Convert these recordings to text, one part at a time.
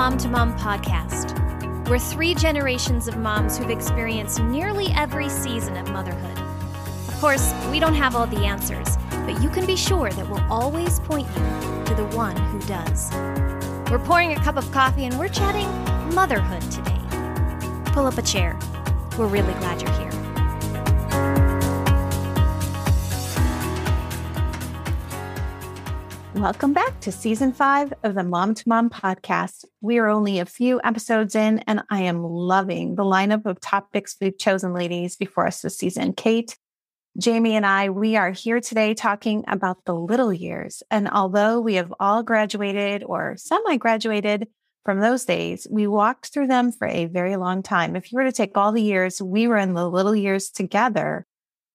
Mom to Mom podcast. We're three generations of moms who've experienced nearly every season of motherhood. Of course, we don't have all the answers, but you can be sure that we'll always point you to the one who does. We're pouring a cup of coffee and we're chatting motherhood today. Pull up a chair. We're really glad you're here. Welcome back to season five of the Mom to Mom podcast. We are only a few episodes in, and I am loving the lineup of topics we've chosen, ladies, before us this season. Kate, Jamie, and I, we are here today talking about the little years. And although we have all graduated or semi graduated from those days, we walked through them for a very long time. If you were to take all the years we were in the little years together,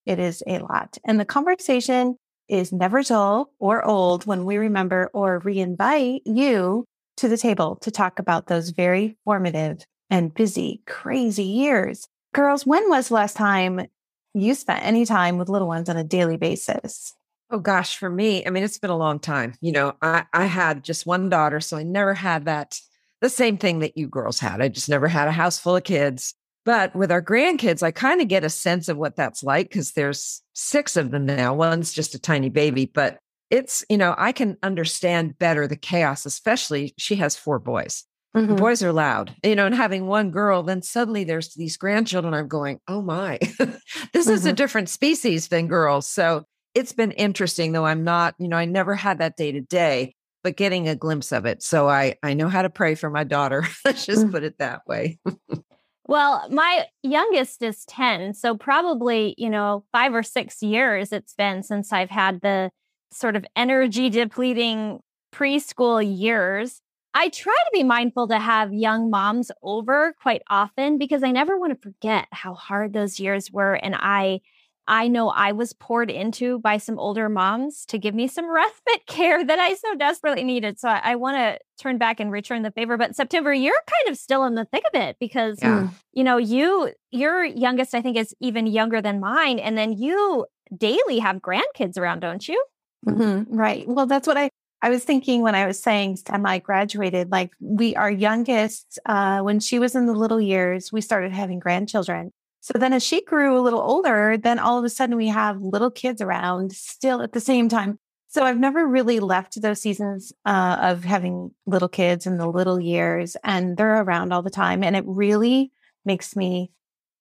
it is a lot. And the conversation is never dull or old when we remember or reinvite you to the table to talk about those very formative and busy, crazy years. Girls, when was the last time you spent any time with little ones on a daily basis? Oh gosh, for me, I mean, it's been a long time. You know, I, I had just one daughter, so I never had that the same thing that you girls had. I just never had a house full of kids. But with our grandkids, I kind of get a sense of what that's like because there's six of them now. One's just a tiny baby, but it's, you know, I can understand better the chaos, especially she has four boys. Mm-hmm. The boys are loud, you know, and having one girl, then suddenly there's these grandchildren. I'm going, oh my, this mm-hmm. is a mm-hmm. different species than girls. So it's been interesting, though I'm not, you know, I never had that day to day, but getting a glimpse of it. So I I know how to pray for my daughter. Let's just mm-hmm. put it that way. Well, my youngest is 10. So, probably, you know, five or six years it's been since I've had the sort of energy depleting preschool years. I try to be mindful to have young moms over quite often because I never want to forget how hard those years were. And I I know I was poured into by some older moms to give me some respite care that I so desperately needed. So I, I want to turn back and return the favor. But September, you're kind of still in the thick of it because yeah. you know you your youngest I think is even younger than mine, and then you daily have grandkids around, don't you? Mm-hmm. Right. Well, that's what I I was thinking when I was saying semi graduated. Like we, our youngest, uh, when she was in the little years, we started having grandchildren. So then as she grew a little older, then all of a sudden we have little kids around still at the same time. So I've never really left those seasons uh, of having little kids in the little years, and they're around all the time. And it really makes me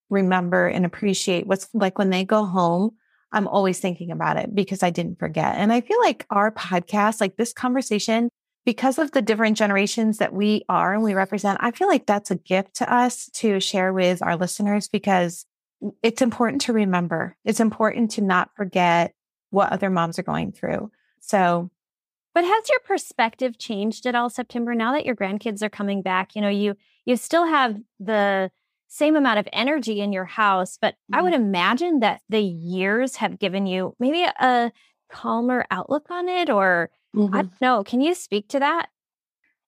remember and appreciate what's like when they go home. I'm always thinking about it because I didn't forget. And I feel like our podcast, like this conversation, because of the different generations that we are and we represent, I feel like that's a gift to us to share with our listeners because it's important to remember. It's important to not forget what other moms are going through. So, but has your perspective changed at all September now that your grandkids are coming back? You know, you you still have the same amount of energy in your house, but mm-hmm. I would imagine that the years have given you maybe a calmer outlook on it or Mm-hmm. I don't know. Can you speak to that?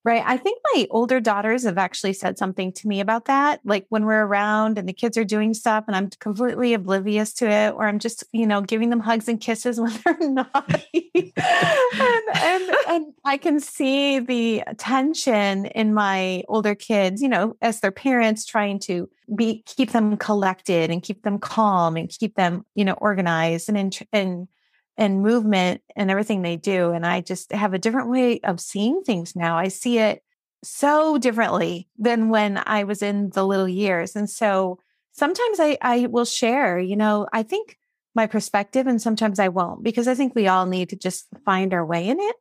Right. I think my older daughters have actually said something to me about that. Like when we're around and the kids are doing stuff and I'm completely oblivious to it, or I'm just, you know, giving them hugs and kisses when they're naughty. and, and, and I can see the tension in my older kids, you know, as their parents trying to be, keep them collected and keep them calm and keep them, you know, organized and, in, and and movement and everything they do. And I just have a different way of seeing things now. I see it so differently than when I was in the little years. And so sometimes I, I will share, you know, I think my perspective and sometimes I won't because I think we all need to just find our way in it.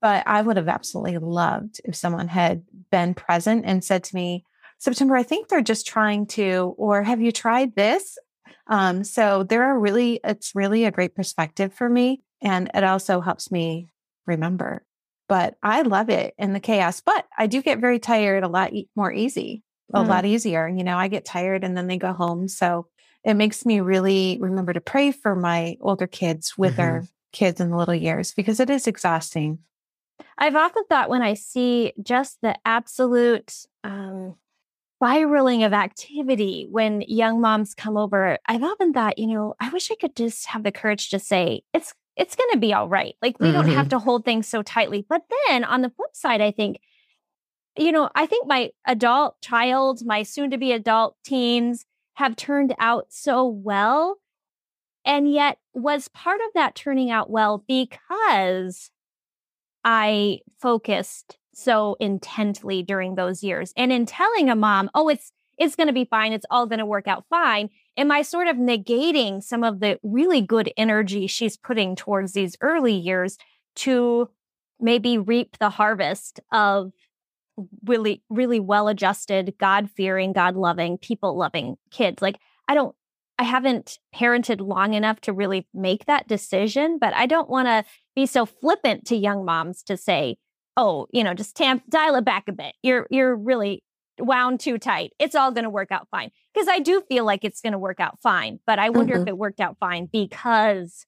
But I would have absolutely loved if someone had been present and said to me, September, I think they're just trying to, or have you tried this? Um, so there are really, it's really a great perspective for me. And it also helps me remember. But I love it in the chaos. But I do get very tired a lot more easy, a mm. lot easier. You know, I get tired and then they go home. So it makes me really remember to pray for my older kids with mm-hmm. their kids in the little years because it is exhausting. I've often thought when I see just the absolute um, spiraling of activity when young moms come over. I've often thought, you know, I wish I could just have the courage to say, it's it's going to be all right. Like we mm-hmm. don't have mm-hmm. to hold things so tightly. But then on the flip side, I think you know, I think my adult child, my soon to be adult teens have turned out so well. And yet, was part of that turning out well because I focused so intently during those years. And in telling a mom, oh, it's it's going to be fine, it's all going to work out fine, am I sort of negating some of the really good energy she's putting towards these early years to maybe reap the harvest of really really well adjusted god fearing god loving people loving kids like i don't i haven't parented long enough to really make that decision but i don't want to be so flippant to young moms to say oh you know just tamp dial it back a bit. You're you're really wound too tight. It's all going to work out fine. Because i do feel like it's going to work out fine but i wonder mm-hmm. if it worked out fine because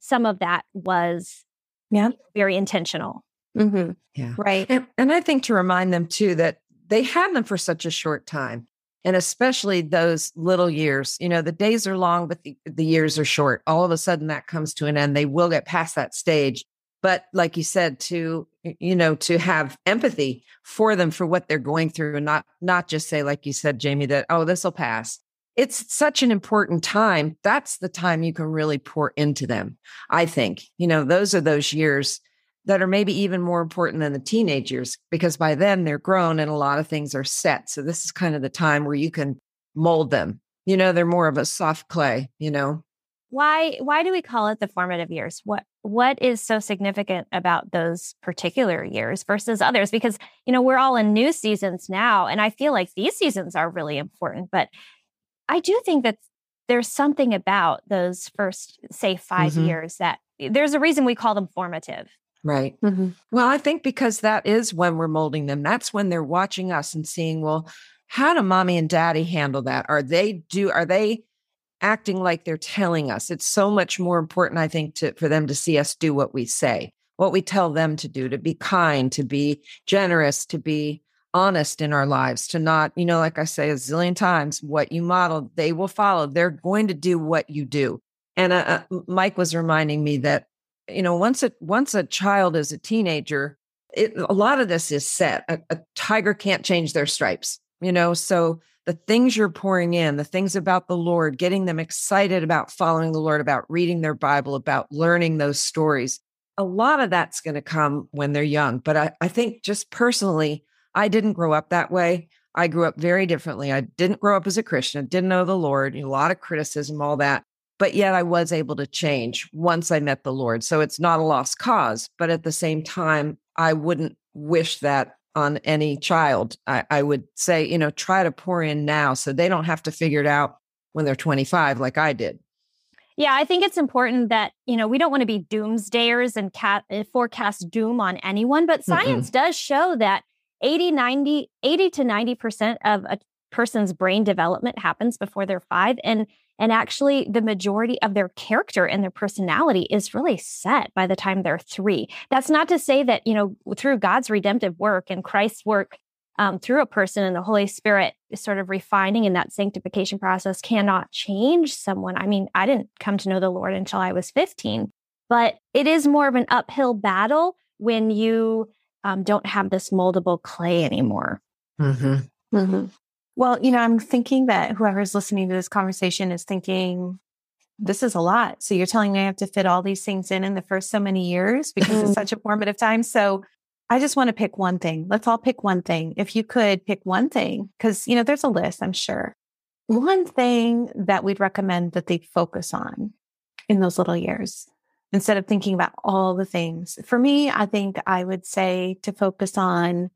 some of that was yeah. very intentional. Mm-hmm. yeah. Right? And, and i think to remind them too that they had them for such a short time and especially those little years you know the days are long but the, the years are short. All of a sudden that comes to an end. They will get past that stage. But like you said to you know to have empathy for them for what they're going through and not not just say like you said Jamie that oh this will pass. It's such an important time. That's the time you can really pour into them i think. You know those are those years that are maybe even more important than the teenage years because by then they're grown and a lot of things are set. So this is kind of the time where you can mold them. You know they're more of a soft clay you know why why do we call it the formative years? What what is so significant about those particular years versus others? Because you know we're all in new seasons now and i feel like these seasons are really important but i do think that there's something about those first say 5 mm-hmm. years that there's a reason we call them formative. Right. Mm-hmm. well i think because that is when we're molding them that's when they're watching us and seeing well how do mommy and daddy handle that? Are they do are they acting like they're telling us. It's so much more important, I think, to, for them to see us do what we say, what we tell them to do, to be kind, to be generous, to be honest in our lives, to not, you know, like I say a zillion times, what you model, they will follow. They're going to do what you do. And uh, uh Mike was reminding me that, you know, once a once a child is a teenager, it, a lot of this is set. A, a tiger can't change their stripes, you know. So the things you're pouring in, the things about the Lord, getting them excited about following the Lord, about reading their Bible, about learning those stories. A lot of that's going to come when they're young. But I, I think just personally, I didn't grow up that way. I grew up very differently. I didn't grow up as a Christian, didn't know the Lord, a lot of criticism, all that. But yet I was able to change once I met the Lord. So it's not a lost cause. But at the same time, I wouldn't wish that on any child. I, I would say, you know, try to pour in now so they don't have to figure it out when they're 25 like I did. Yeah, I think it's important that, you know, we don't want to be doomsdayers and cat, uh, forecast doom on anyone, but science Mm-mm. does show that 80, 90, 80 to 90% of a person's brain development happens before they're five. And and actually, the majority of their character and their personality is really set by the time they're three. That's not to say that, you know, through God's redemptive work and Christ's work um, through a person and the Holy Spirit sort of refining in that sanctification process cannot change someone. I mean, I didn't come to know the Lord until I was 15, but it is more of an uphill battle when you um, don't have this moldable clay anymore. Mm-hmm. Mm-hmm. Well, you know, I'm thinking that whoever's listening to this conversation is thinking, this is a lot. So you're telling me I have to fit all these things in in the first so many years because it's such a formative time. So I just want to pick one thing. Let's all pick one thing. If you could pick one thing, because, you know, there's a list, I'm sure. One thing that we'd recommend that they focus on in those little years instead of thinking about all the things. For me, I think I would say to focus on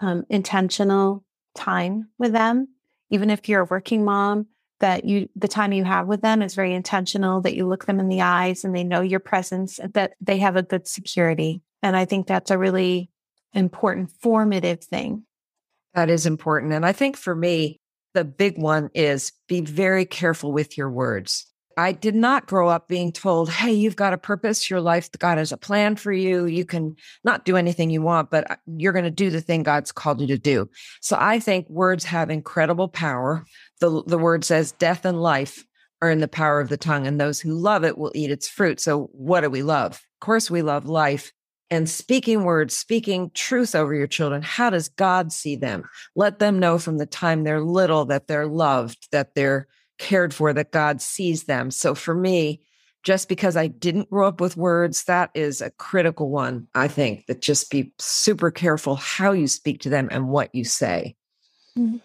um, intentional time with them, even if you're a working mom, that you the time you have with them is very intentional, that you look them in the eyes and they know your presence, that they have a good security. And I think that's a really important formative thing. That is important. And I think for me, the big one is be very careful with your words. I did not grow up being told, hey, you've got a purpose. Your life, God has a plan for you. You can not do anything you want, but uh, you're going to do the thing God's called you to do. So I think words have incredible power. The, the word says death and life are in the power of the tongue, and those who love it will eat its fruit. So what do we love? Of course, we love life, and speaking words, speaking truth over your children. How does God see them? Let them know from the time they're little that they're loved, that they're cared for, that God sees them. So for me, just because I didn't grow up with words, that is a critical one, I think, that just be super careful how you speak to them and what you say. Mm-hmm.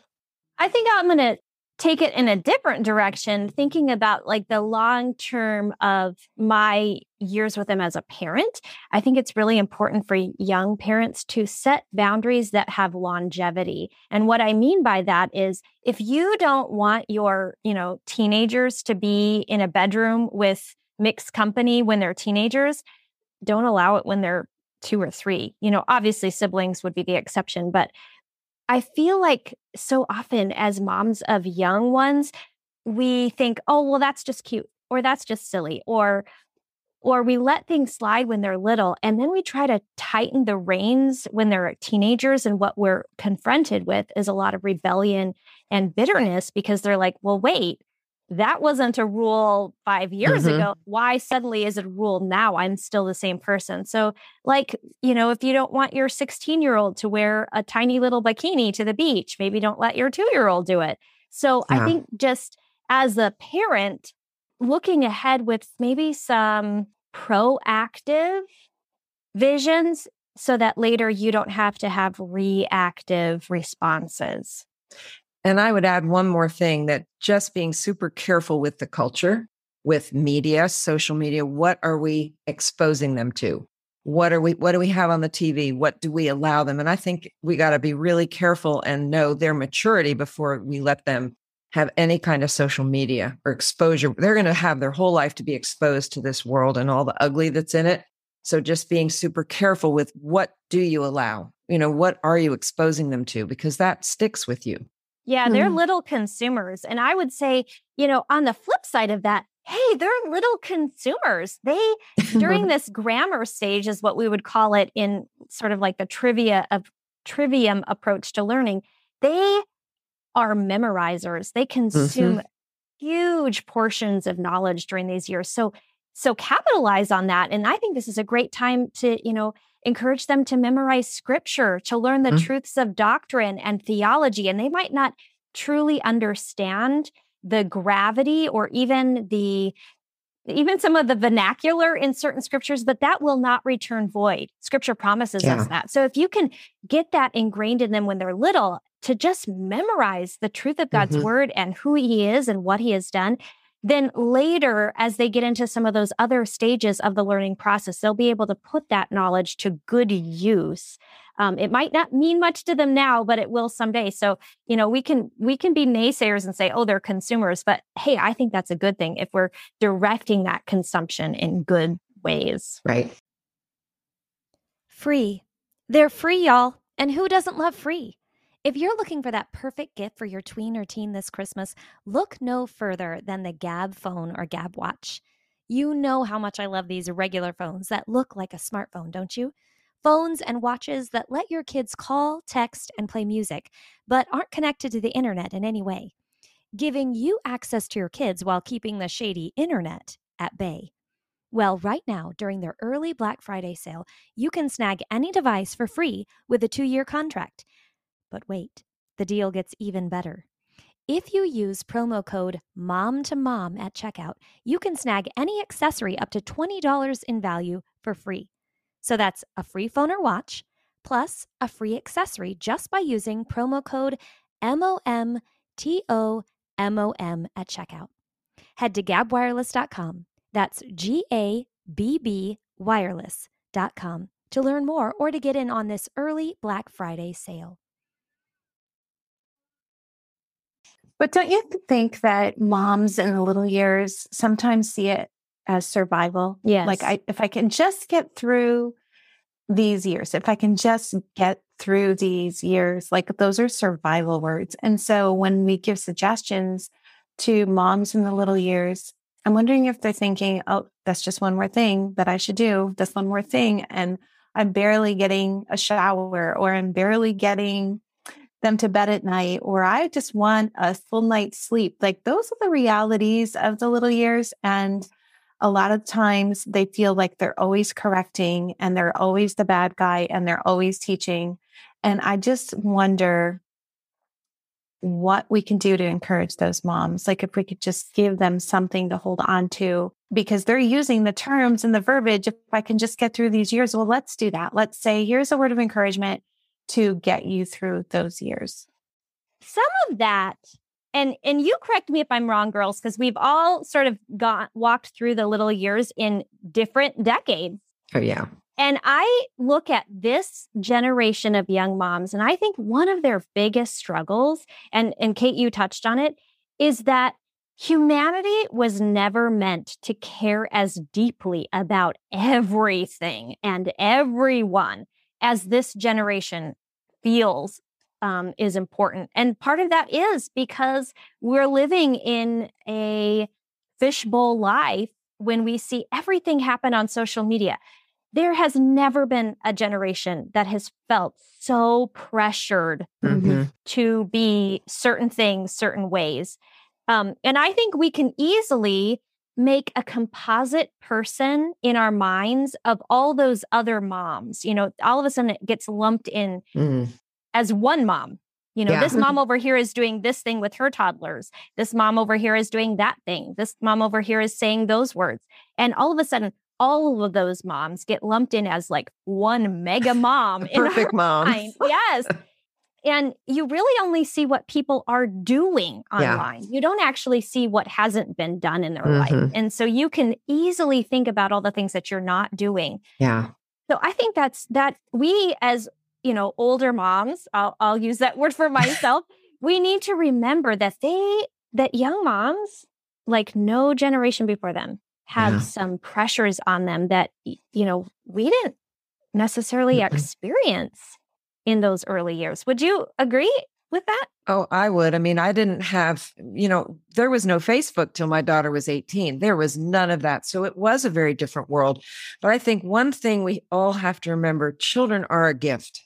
I think I'm going to take it in a different direction, thinking about like the long term of my years with them as a parent. I think it's really important for young parents to set boundaries that have longevity. And what I mean by that is if you don't want your, you know, teenagers to be in a bedroom with mixed company when they're teenagers, don't allow it when they're two or three. You know, obviously siblings would be the exception, but I feel like so often as moms of young ones, we think, oh, well, that's just cute or that's just silly or or we let things slide when they're little and then we try to tighten the reins when they're teenagers and what we're confronted with is a lot of rebellion and bitterness because they're like well wait that wasn't a rule five years mm-hmm. ago. Why suddenly is it a rule now? I'm still the same person. So, like, you know, if you don't want your 16 year old to wear a tiny little bikini to the beach, maybe don't let your two year old do it. So, yeah. I think just as a parent, looking ahead with maybe some proactive visions so that later you don't have to have reactive responses. And I would add one more thing that just being super careful with the culture, with media, social media, what are we exposing them to? What are we what do we have on the TV? What do we allow them? And I think we got to be really careful and know their maturity before we let them have any kind of social media or exposure. They're going to have their whole life to be exposed to this world and all the ugly that's in it. So just being super careful with what do you allow? You know, what are you exposing them to? Because that sticks with you. Yeah, they're mm. little consumers. And I would say, you know, on the flip side of that, hey, they're little consumers. They, during this grammar stage, is what we would call it in sort of like the trivia of trivium approach to learning, they are memorizers. They consume mm-hmm. huge portions of knowledge during these years. So, so capitalize on that. And I think this is a great time to, you know, encourage them to memorize scripture, to learn the mm-hmm. truths of doctrine and theology. And they might not truly understand the gravity or even the even some of the vernacular in certain scriptures, but that will not return void. Scripture promises yeah. us that. So if you can get that ingrained in them when they're little, to just memorize the truth of God's mm-hmm. word and who he is and what he has done, then later, as they get into some of those other stages of the learning process, they'll be able to put that knowledge to good use. Um, it might not mean much to them now, but it will someday. So, you know, we can we can be naysayers and say, "Oh, they're consumers," but hey, I think that's a good thing if we're directing that consumption in good ways. Right. Free. They're free, y'all. And who doesn't love free? If you're looking for that perfect gift for your tween or teen this Christmas, look no further than the Gabb phone or Gabb watch. You know how much I love these regular phones that look like a smartphone, don't you? Phones and watches that let your kids call, text, and play music, but aren't connected to the internet in any way, giving you access to your kids while keeping the shady internet at bay. Well, right now, during their early Black Friday sale, you can snag any device for free with a two year contract. But wait, the deal gets even better. If you use promo code MOM to MOM at checkout, you can snag any accessory up to $20 in value for free. So that's a free phone or watch, plus a free accessory just by using promo code MOMTOMOM at checkout. Head to gabbwireless.com. That's G A B B wireless.com to learn more or to get in on this early Black Friday sale. But don't you think that moms in the little years sometimes see it as survival? Yes. Like I if I can just get through these years, if I can just get through these years, like those are survival words. And so when we give suggestions to moms in the little years, I'm wondering if they're thinking, oh, that's just one more thing that I should do. That's one more thing. And I'm barely getting a shower or I'm barely getting them to bed at night, or I just want a full night's sleep. Like those are the realities of the little years. And a lot of times they feel like they're always correcting and they're always the bad guy and they're always teaching. And I just wonder what we can do to encourage those moms. Like if we could just give them something to hold on to because they're using the terms and the verbiage. If I can just get through these years, well, let's do that. Let's say, here's a word of encouragement to get you through those years. Some of that and and you correct me if i'm wrong girls because we've all sort of got walked through the little years in different decades oh yeah and i look at this generation of young moms and i think one of their biggest struggles and and kate you touched on it is that humanity was never meant to care as deeply about everything and everyone as this generation feels um, is important. And part of that is because we're living in a fishbowl life when we see everything happen on social media. There has never been a generation that has felt so pressured mm-hmm. to be certain things, certain ways. Um, and I think we can easily make a composite person in our minds of all those other moms. You know, all of a sudden it gets lumped in mm as one mom. You know, yeah. this mom over here is doing this thing with her toddlers. This mom over here is doing that thing. This mom over here is saying those words. And all of a sudden, all of those moms get lumped in as like one mega mom. Perfect mom. Yes. And you really only see what people are doing online. Yeah. You don't actually see what hasn't been done in their mm-hmm. life. And so you can easily think about all the things that you're not doing. Yeah. So I think that's that we as you know, older moms, I'll, I'll use that word for myself. we need to remember that they, that young moms, like no generation before them, have yeah. some pressures on them that, you know, we didn't necessarily experience in those early years. Would you agree with that? Oh, I would. I mean, I didn't have, you know, there was no Facebook till my daughter was 18. There was none of that. So it was a very different world. But I think one thing we all have to remember children are a gift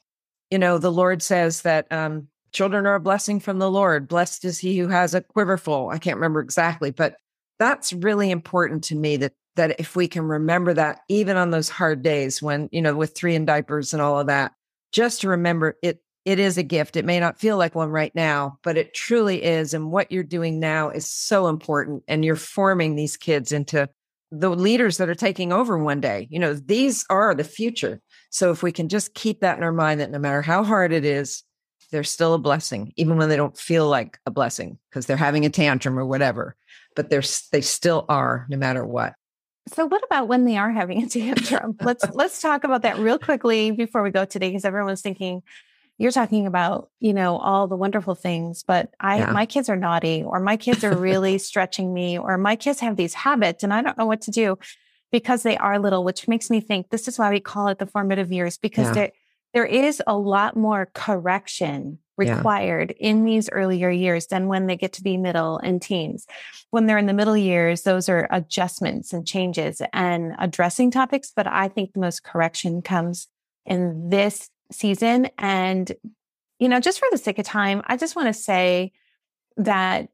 you know, the Lord says that um, children are a blessing from the Lord. Blessed is he who has a quiver full. I can't remember exactly, but that's really important to me that that if we can remember that even on those hard days when, you know, with three in diapers and all of that, just to remember it it is a gift. It may not feel like one right now, but it truly is. And what you're doing now is so important. And you're forming these kids into the leaders that are taking over one day. You know, these are the future. So if we can just keep that in our mind that no matter how hard it is, they're still a blessing, even when they don't feel like a blessing because they're having a tantrum or whatever. But they're they still are, no matter what. So what about when they are having a tantrum? let's let's talk about that real quickly before we go today, because everyone's thinking you're talking about, you know, all the wonderful things, but I yeah. my kids are naughty or my kids are really stretching me or my kids have these habits and I don't know what to do because they are little, which makes me think this is why we call it the formative years because yeah. There is a lot more correction required yeah. in these earlier years than when they get to be middle and teens. When they're in the middle years, those are adjustments and changes and addressing topics. But I think the most correction comes in this season. And, you know, just for the sake of time, I just want to say that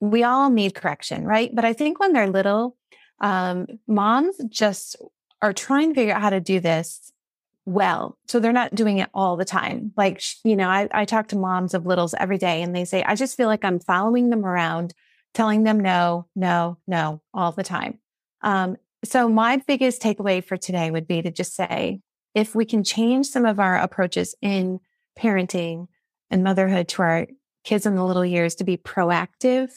we all need correction, right? But I think when they're little, um, moms just are trying to figure out how to do this well. So they're not doing it all the time. Like, you know, I, I talk to moms of littles every day and they say, I just feel like I'm following them around, telling them no, no, no all the time. Um, so my biggest takeaway for today would be to just say, if we can change some of our approaches in parenting and motherhood to our kids in the little years to be proactive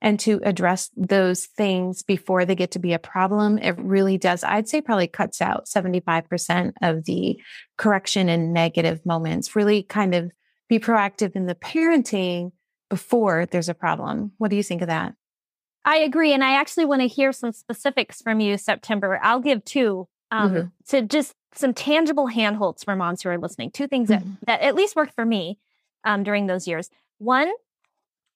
and to address those things before they get to be a problem, it really does, I'd say, probably cuts out 75% of the correction and negative moments. Really kind of be proactive in the parenting before there's a problem. What do you think of that? I agree. And I actually want to hear some specifics from you, September. I'll give two um, mm-hmm. to just some tangible handholds for moms who are listening. Two things mm-hmm. that, that at least worked for me um, during those years. One,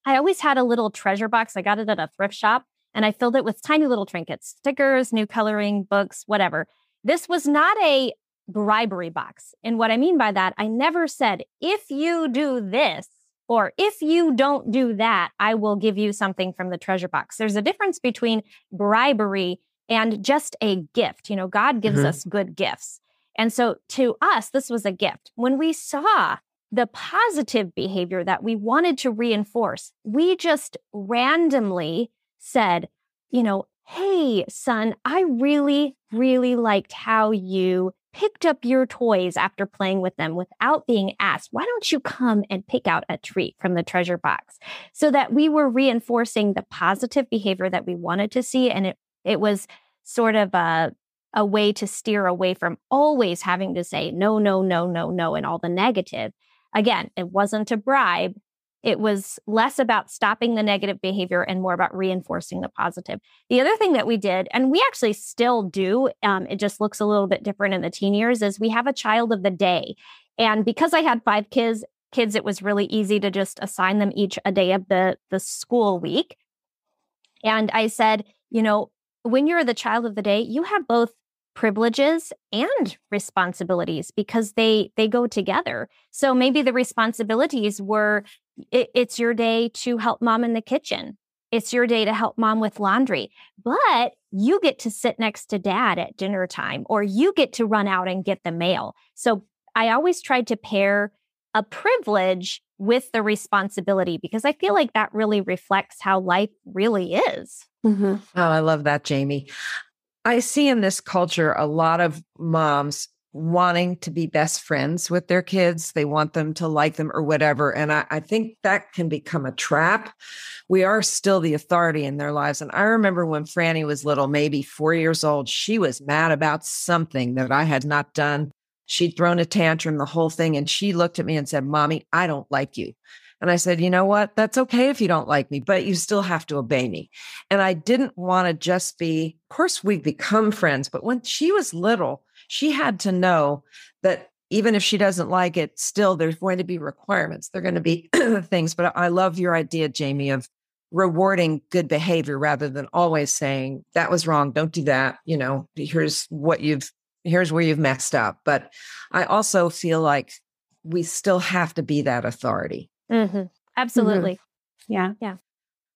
I always had a little treasure box. I got it at a thrift shop and I filled it with tiny little trinkets, stickers, new coloring books, whatever. This was not a bribery box. And what I mean by that, I never said, if you do this, or if you don't do that, I will give you something from the treasure box. There's a difference between bribery and just a gift. You know, God gives Mhm. us good gifts. And so to us, this was a gift. When we saw the positive behavior that we wanted to reinforce, we just randomly said, you know, hey, son, I really, really liked how you picked up your toys after playing with them without being asked. Why don't you come and pick out a treat from the treasure box? So that we were reinforcing the positive behavior that we wanted to see. And it, it was sort of a, a way to steer away from always having to say no, no, no, no, no, and all the negative. Again, it wasn't a bribe. It was less about stopping the negative behavior and more about reinforcing the positive. The other thing that we did, and we actually still do, um, it just looks a little bit different in the teen years, is we have a child of the day. And because I had five kids, kids, it was really easy to just assign them each a day of the the school week. And I said, you know, when you're the child of the day, you have both privileges and responsibilities because they they go together. So maybe the responsibilities were it, it's your day to help mom in the kitchen. It's your day to help mom with laundry, but you get to sit next to dad at dinner time or you get to run out and get the mail. So I always tried to pair a privilege with the responsibility because I feel like that really reflects how life really is. Mm-hmm. Oh, I love that, Jamie. I see in this culture a lot of moms wanting to be best friends with their kids. They want them to like them or whatever. And I, I, think that can become a trap. We are still the authority in their lives. And I remember when Franny was little, maybe four years old, she was mad about something that I had not done. She'd thrown a tantrum, the whole thing. And she looked at me and said, Mommy, I don't like you. And I said, you know what? That's okay if you don't like me, but you still have to obey me. And I didn't want to just be, of course, we become friends, but when she was little, she had to know that even if she doesn't like it, still there's going to be requirements. There are going to be things. But I love your idea, Jamie, of rewarding good behavior rather than always saying that was wrong. Don't do that. You know, here's what you've, here's where you've messed up. But I also feel like we still have to be that authority. Mm-hmm. Absolutely. Mm-hmm. Yeah. Yeah.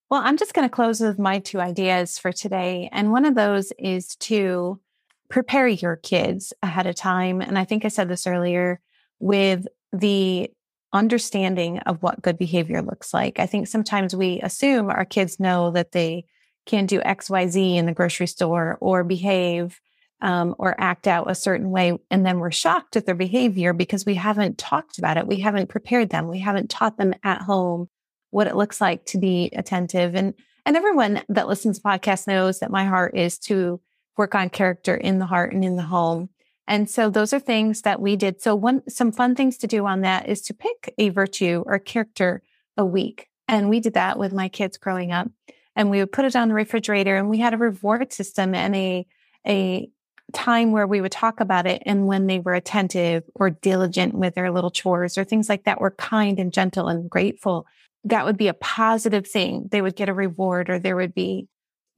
Well, I'm just going to close with my two ideas for today. And one of those is to prepare your kids ahead of time. And I think I said this earlier with the understanding of what good behavior looks like. I think sometimes we assume our kids know that they can do XYZ in the grocery store or behave um, or act out a certain way. And then we're shocked at their behavior because we haven't talked about it. We haven't prepared them. We haven't taught them at home what it looks like to be attentive. And, and everyone that listens to podcasts knows that my heart is to work on character in the heart and in the home. And so those are things that we did. So one, some fun things to do on that is to pick a virtue or character a week. And we did that with my kids growing up and we would put it on the refrigerator and we had a reward system and a, a time where we would talk about it and when they were attentive or diligent with their little chores or things like that were kind and gentle and grateful that would be a positive thing. They would get a reward or there would be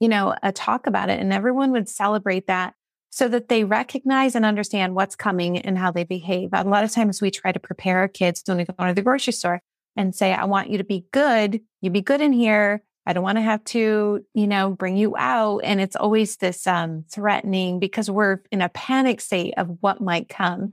you know a talk about it and everyone would celebrate that so that they recognize and understand what's coming and how they behave. A lot of times we try to prepare our kids when we go to the grocery store and say i want you to be good. You be good in here I don't want to have to, you know, bring you out. And it's always this um, threatening because we're in a panic state of what might come.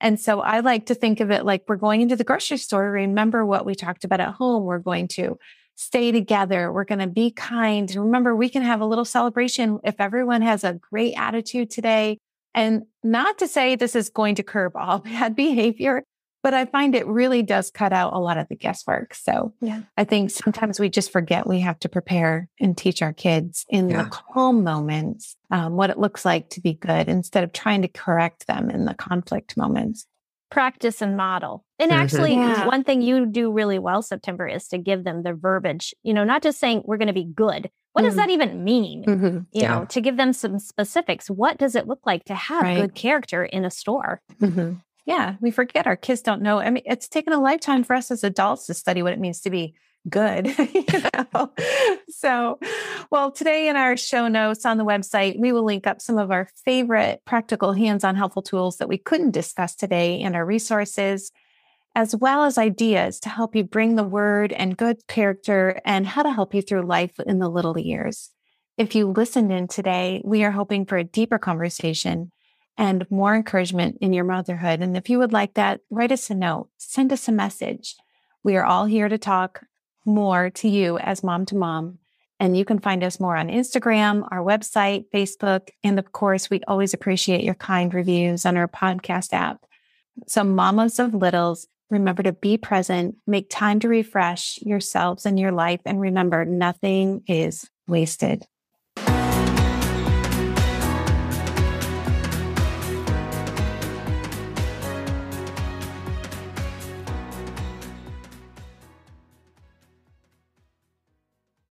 And so I like to think of it like we're going into the grocery store. Remember what we talked about at home. We're going to stay together. We're going to be kind. Remember, we can have a little celebration if everyone has a great attitude today. And not to say this is going to curb all bad behavior, but I find it really does cut out a lot of the guesswork. So yeah. I think sometimes we just forget we have to prepare and teach our kids in Yeah. the calm moments um, what it looks like to be good instead of trying to correct them in the conflict moments. Practice and model. And Mhm. actually, Yeah. one thing you do really well, September, is to give them the verbiage, you know, not just saying we're going to be good. What does Mhm. that even mean? Mm-hmm. You Yeah. know, to give them some specifics. What does it look like to have Right. good character in a store? Mm-hmm. Yeah, we forget our kids don't know. I mean, it's taken a lifetime for us as adults to study what it means to be good. you know? So, well, today in our show notes on the website, we will link up some of our favorite practical hands on helpful tools that we couldn't discuss today and our resources, as well as ideas to help you bring the word and good character and how to help you through life in the little years. If you listened in today, we are hoping for a deeper conversation and more encouragement in your motherhood. And if you would like that, write us a note, send us a message. We are all here to talk more to you as mom to mom. And you can find us more on Instagram, our website, Facebook. And of course, we always appreciate your kind reviews on our podcast app. So, mamas of littles, remember to be present, make time to refresh yourselves and your life. And remember, nothing is wasted.